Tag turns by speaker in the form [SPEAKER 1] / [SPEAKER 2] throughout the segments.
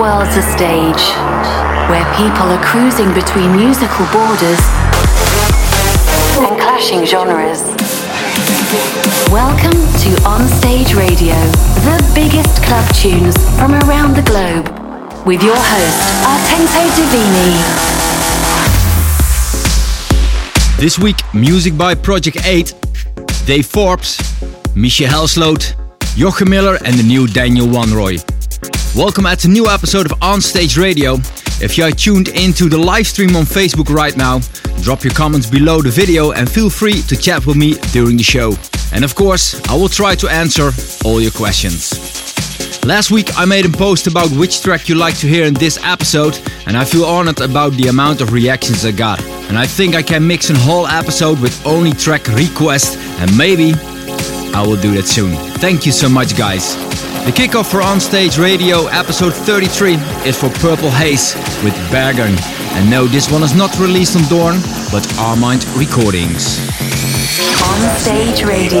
[SPEAKER 1] world's a stage where people are cruising between musical borders and clashing genres. Welcome to On Stage Radio, the biggest club tunes from around the globe, with your host, Artento Divini.
[SPEAKER 2] This week, music by Project 8, Dave Forbes, Misja Helsloot, Jochen Miller, and the new Daniel Wanrooy. Welcome at a new episode of Onstage Radio. If you are tuned into the live stream on Facebook right now, drop your comments below the video and feel free to chat with me during the show. And of course, I will try to answer all your questions. Last week I made a post about which track you like to hear in this episode, and I feel honored about the amount of reactions I got. And I think I can mix a whole episode with only track requests, and maybe I will do that soon. Thank you so much, guys. The kickoff for Onstage Radio episode 33 is for Purple Haze with Bergen. And no, this one is not released on Dorn, but Armind Recordings.
[SPEAKER 1] On Stage Radio.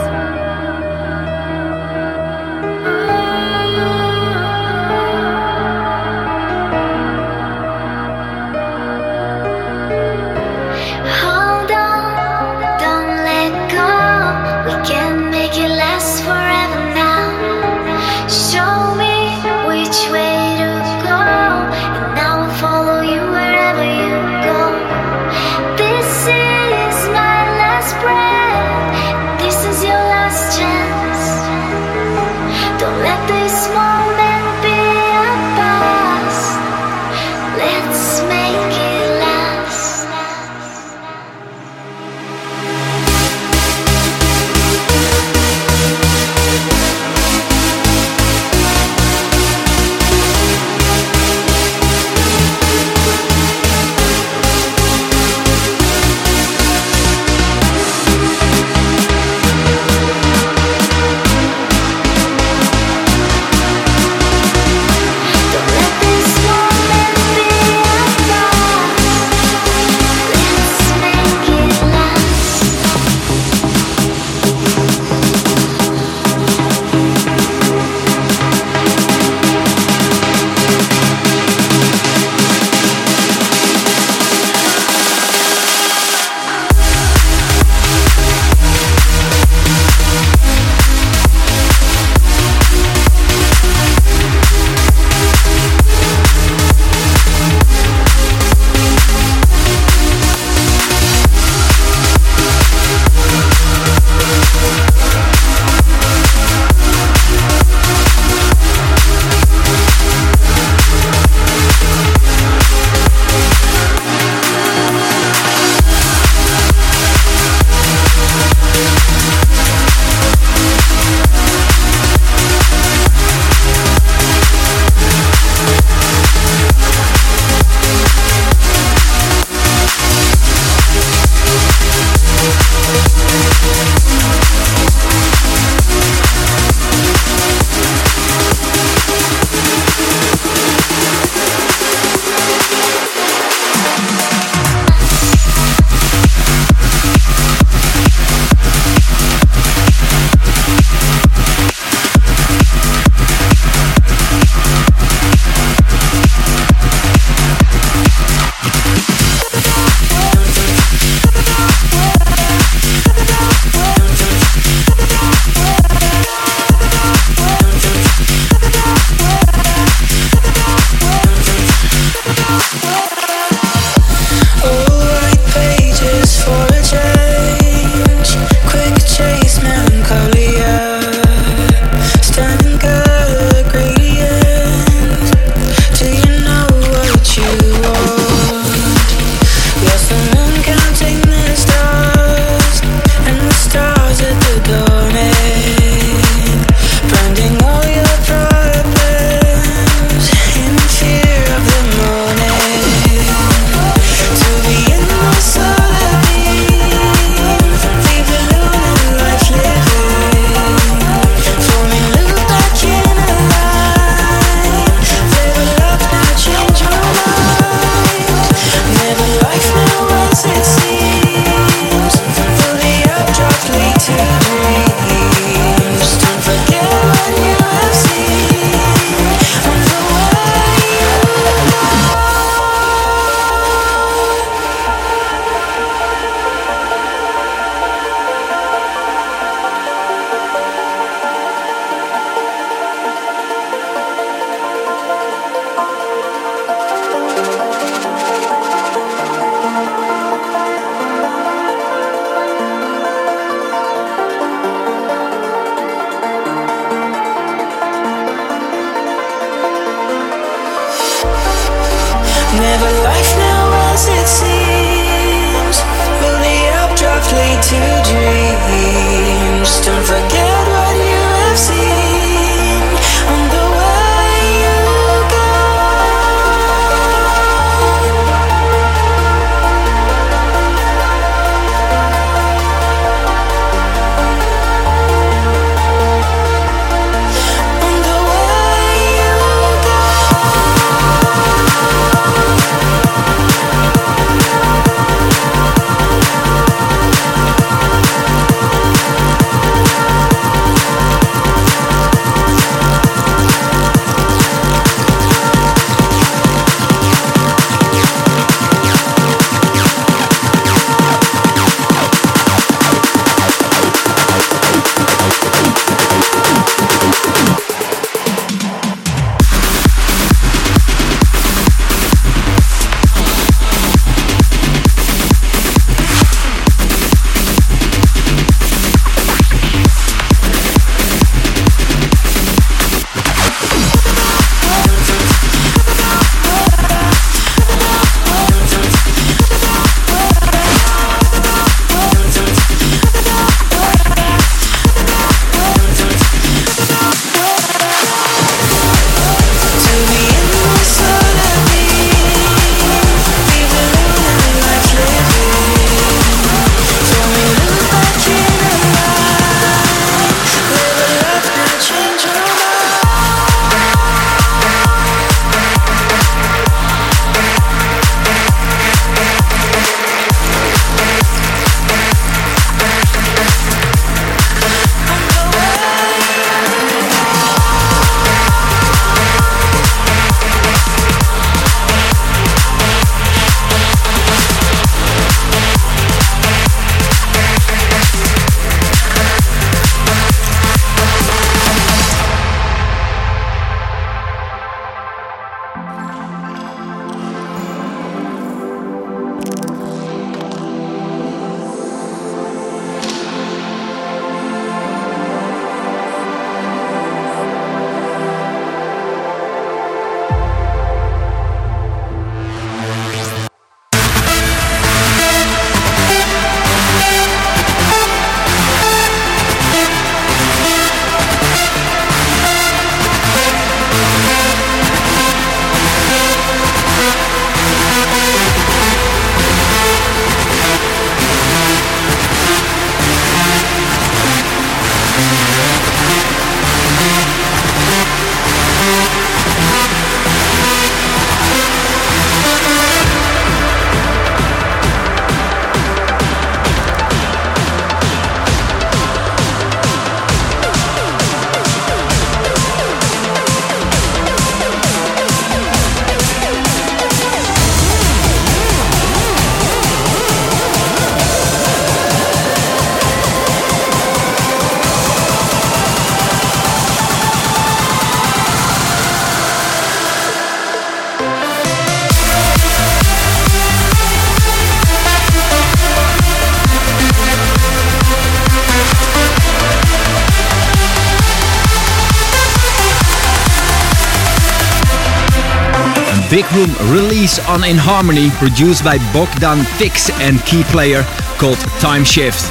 [SPEAKER 2] Big Room release on In Harmony, produced by Bogdan Vix and key player called Time Shift.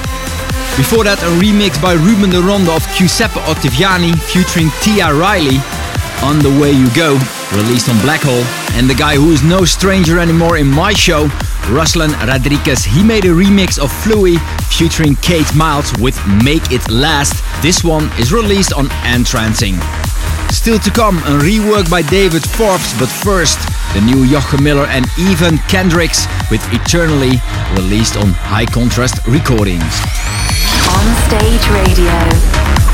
[SPEAKER 2] Before that, a remix by Ruben de Ronde of Giuseppe Ottaviani featuring Tia Riley, On the Way You Go, released on Black Hole. And the guy who is no stranger anymore in my show, Ruslan Radriguez, he made a remix of Fluey featuring Kate Miles with Make It Last. This one is released on Entrancing. Still to come, a rework by David Forbes, but first, the new Jochen Miller and even Kendricks with Eternally, released on High Contrast Recordings.
[SPEAKER 3] On Stage Radio.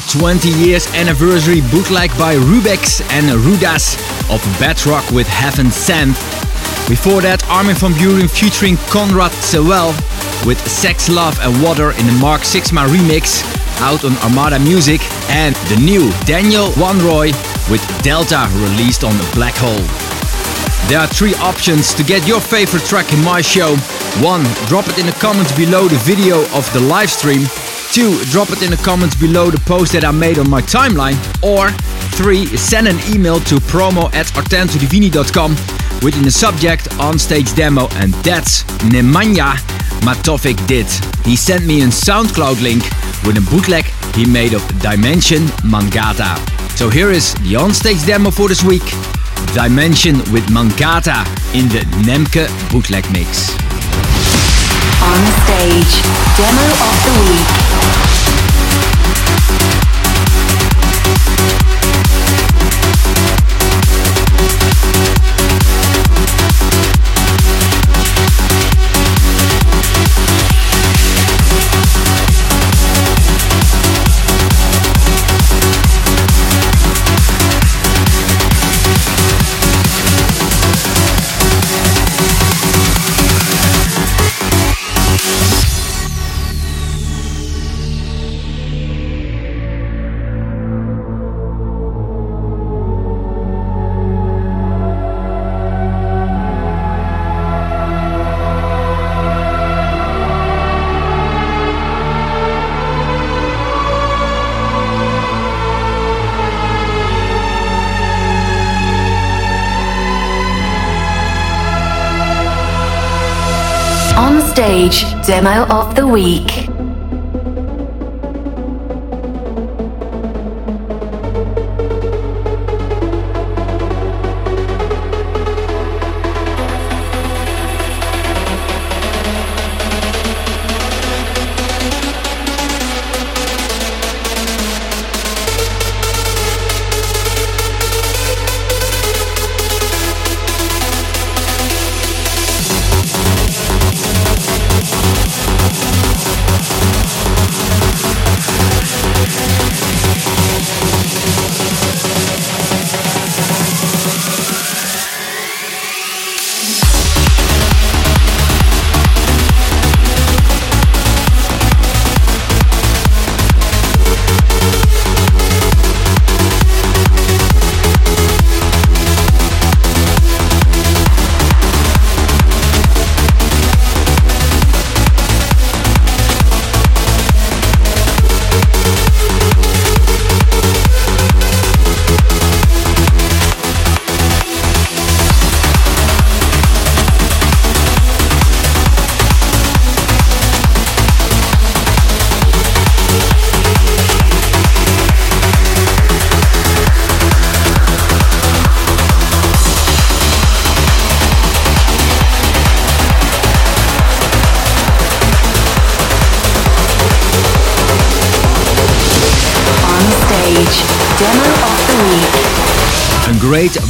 [SPEAKER 2] 20 years anniversary bootleg by Rubex and Rudas of Bedrock with Heaven Scent. Before that, Armin van Buuren featuring Conrad Sewell with Sex, Love and Water in the Mark Sixma remix out on Armada Music and the new Daniel Wanrooy with Delta released on Black Hole. There are three options to get your favorite track in my show 1. Drop it in the comments below the video of the live stream. 2. Drop it in the comments below the post that I made on my timeline. Or 3. Send an email to promo at artentodivini.com within the subject on stage demo and that's Nemanja Matovic did. He sent me a SoundCloud link with a bootleg he made of Dimension Mangata. So here is the onstage demo for this week. Dimension with Mangata in the Nemke bootleg mix.
[SPEAKER 3] On stage, demo of the week. Stage Demo of the Week.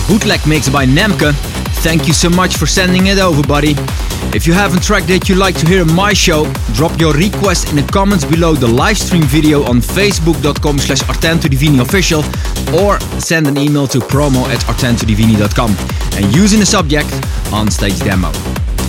[SPEAKER 2] Bootleg mix by Nemke. Thank you so much for sending it over, buddy. If you have a track that you'd like to hear on my show, drop your request in the comments below the live stream video on facebook.com slash official or send an email to promo at artentodivini.com and using the subject on stage demo.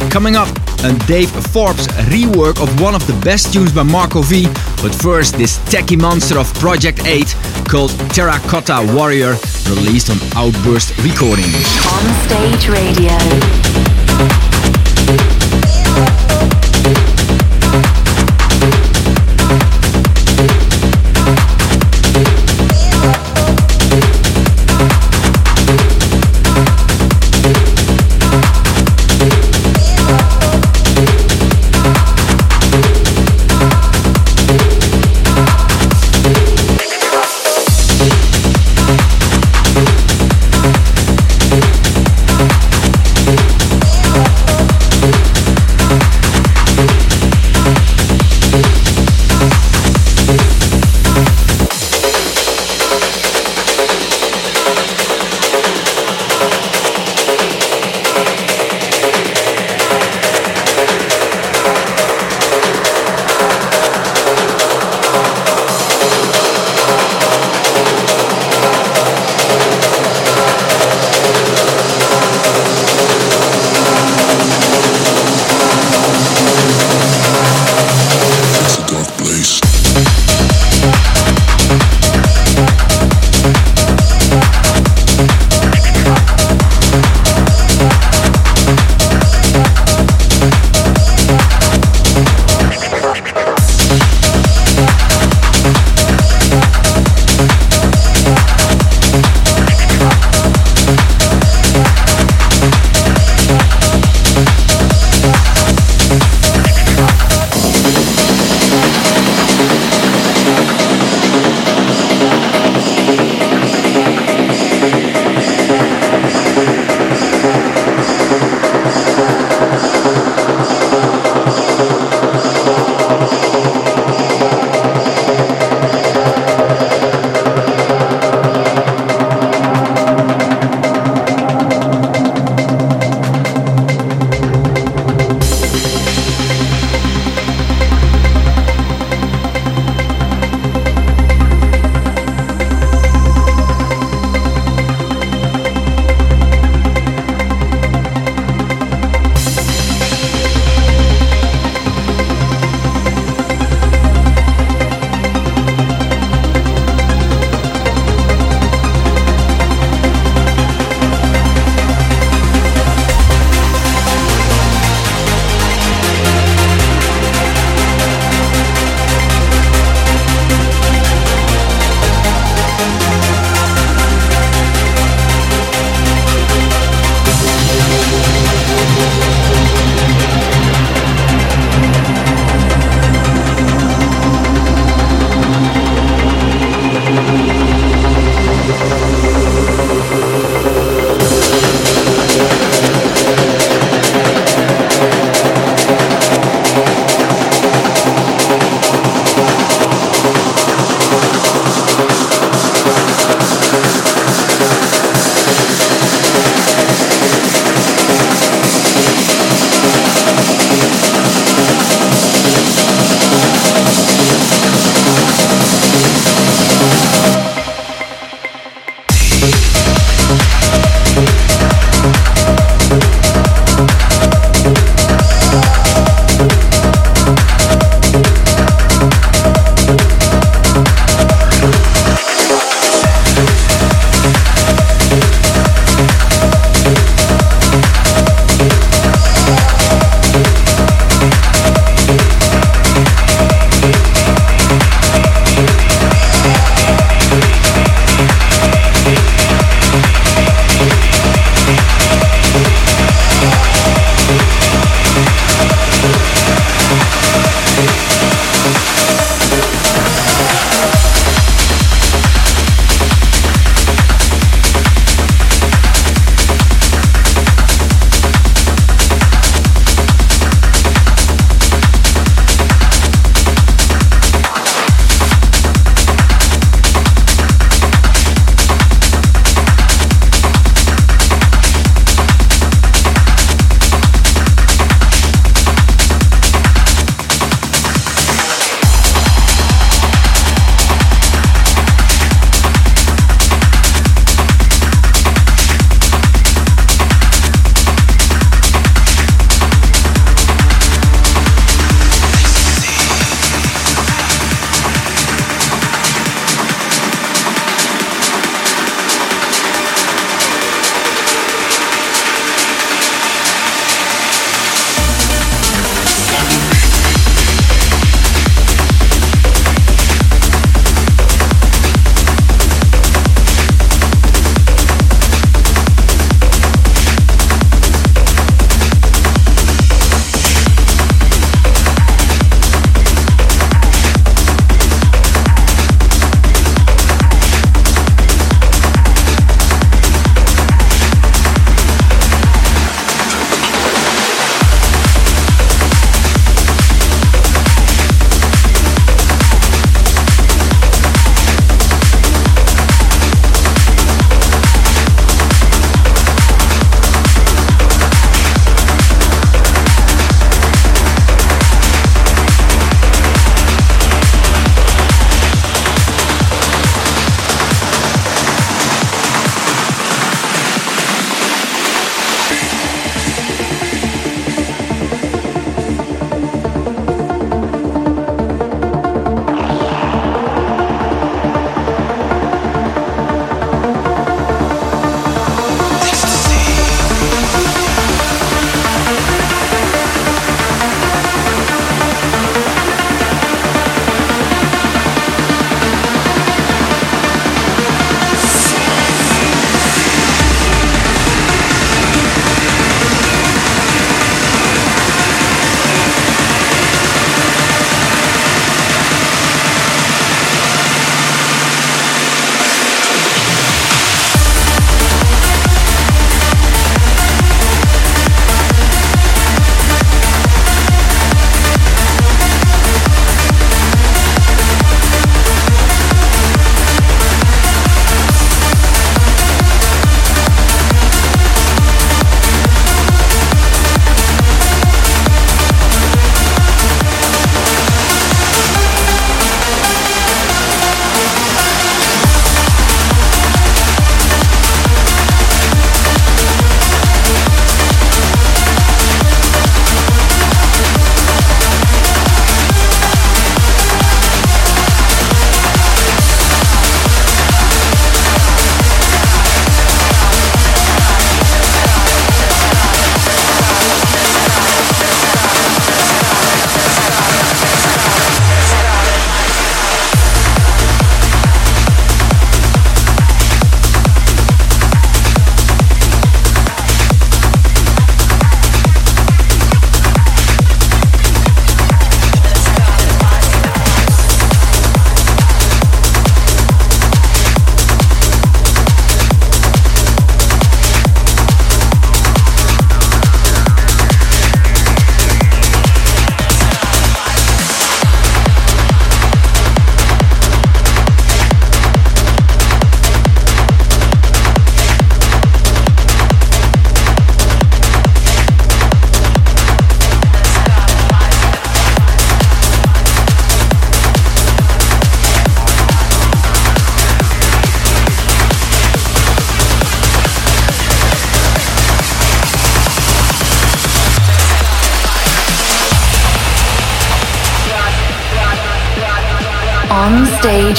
[SPEAKER 2] Coming up, a Dave Forbes rework of one of the best tunes by Marco V. But first, this techie monster of Project 8 called Terracotta Warrior, released on Outburst Recordings.
[SPEAKER 3] On stage radio.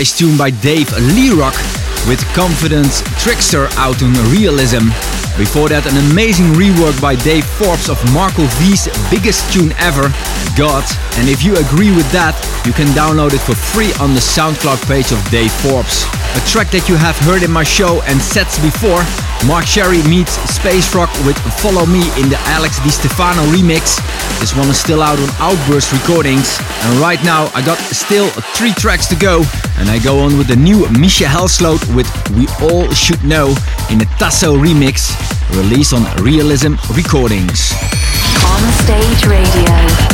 [SPEAKER 2] Nice tune by Dave Leerock with Confidence Trickster out on Realism. Before that, an amazing rework by Dave Forbes of Marco V's biggest tune ever, God. And if you agree with that, you can download it for free on the SoundCloud page of Dave Forbes. A track that you have heard in my show and sets before, Mark Sherry meets Space Rock with Follow Me in the Alex Di Stefano remix. This one is still out on Outburst Recordings. And right now I got still three tracks to go. And I go on with the new Misja Helsloot with We All Should Know in a Tasso remix, released on Realism Recordings.
[SPEAKER 3] On Stage Radio.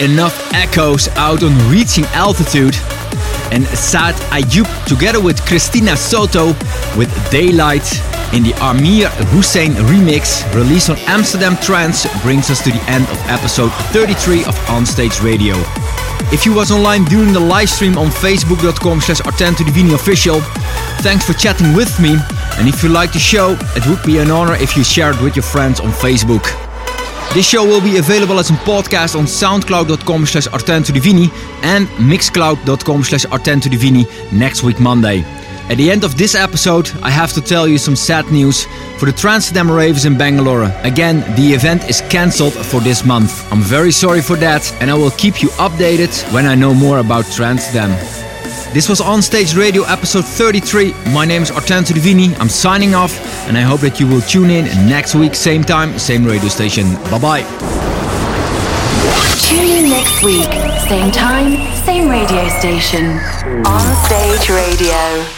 [SPEAKER 2] Enough echoes out on reaching altitude. And Saad Ayub together with Cristina Soto with Daylight in the Amir Hussain remix released on Amsterdam Trance brings us to the end of episode 33 of Onstage Radio. If you was online during the live stream on facebook.com slash Artento Divini official, thanks for chatting with me. And if you like the show, it would be an honor if you shared with your friends on Facebook. This show will be available as a podcast on soundcloud.com slash artentodivini and mixcloud.com slash artentodivini next week Monday. At the end of this episode, I have to tell you some sad news for the Transdam Raves in Bangalore. Again, the event is cancelled for this month. I'm very sorry for that and I will keep you updated when I know more about Transdam. This was Onstage Radio episode 33. My name is Artento Divini. I'm signing off and I hope that you will tune in next week, same time, same radio station. Bye bye.
[SPEAKER 3] Tune in next week, same time, same radio station. Onstage Radio.